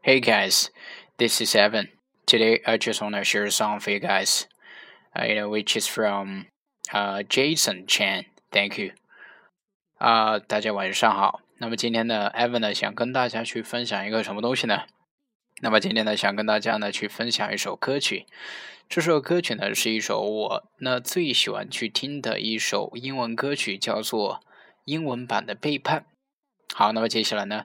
Hey guys, this is Evan. Today, I just wanna share a song for you guys. You know, which is from Jason c h a n Thank you. 啊，大家晚上好。那么今天呢 Evan 呢，想跟大家去分享一个什么东西呢？那么今天呢，想跟大家呢去分享一首歌曲。这首歌曲呢，是一首我那最喜欢去听的一首英文歌曲，叫做英文版的背叛。好，那么接下来呢？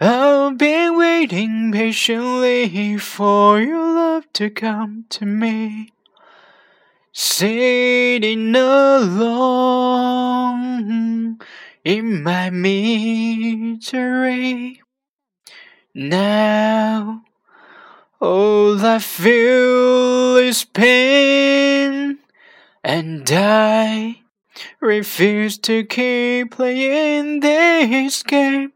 I've been waiting patiently for your love to come to me. Sitting alone in my misery. Now, all I feel is pain, and I refused to keep playing this game.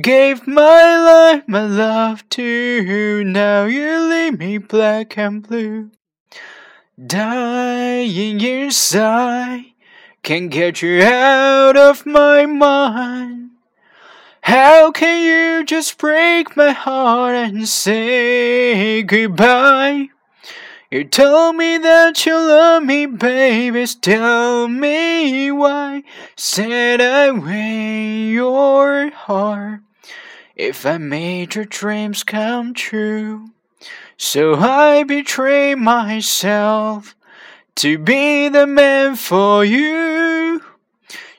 Gave my life, my love to you. Now you leave me black and blue. Dying inside, can't get you out of my mind. How can you just break my heart and say goodbye? You told me that you love me, baby. Tell me why. Said I weigh your heart. If I made your dreams come true. So I betray myself to be the man for you.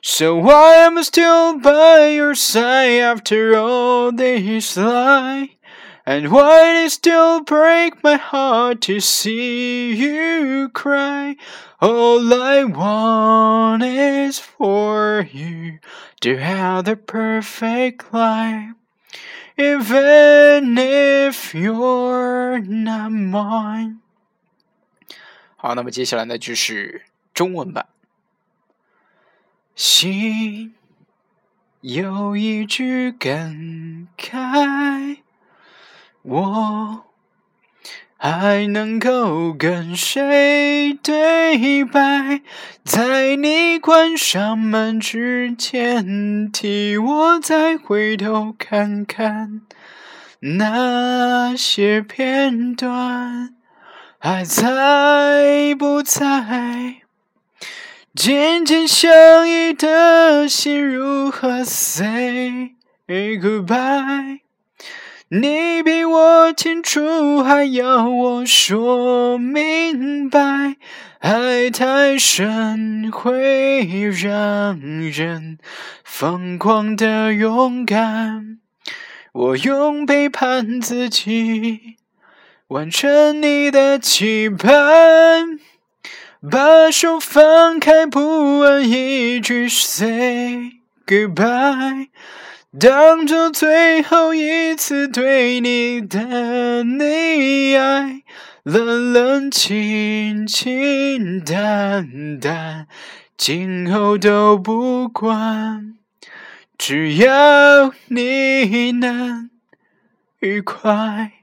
So I am still by your side after all this lie. And why it still break my heart to see you cry? All I want is for you to have the perfect life. Even if you're not mine。好，那么接下来呢就是中文版。心有一句感慨。我还能够跟谁对白？在你关上门之前，替我再回头看看那些片段还在不在？紧紧相依的心如何 say goodbye？你比我清楚，还要我说明白？爱太深会让人疯狂的勇敢，我用背叛自己完成你的期盼。把手放开，不问一句 “say goodbye”。当作最后一次对你的溺爱，冷冷清清淡淡，今后都不管，只要你能愉快。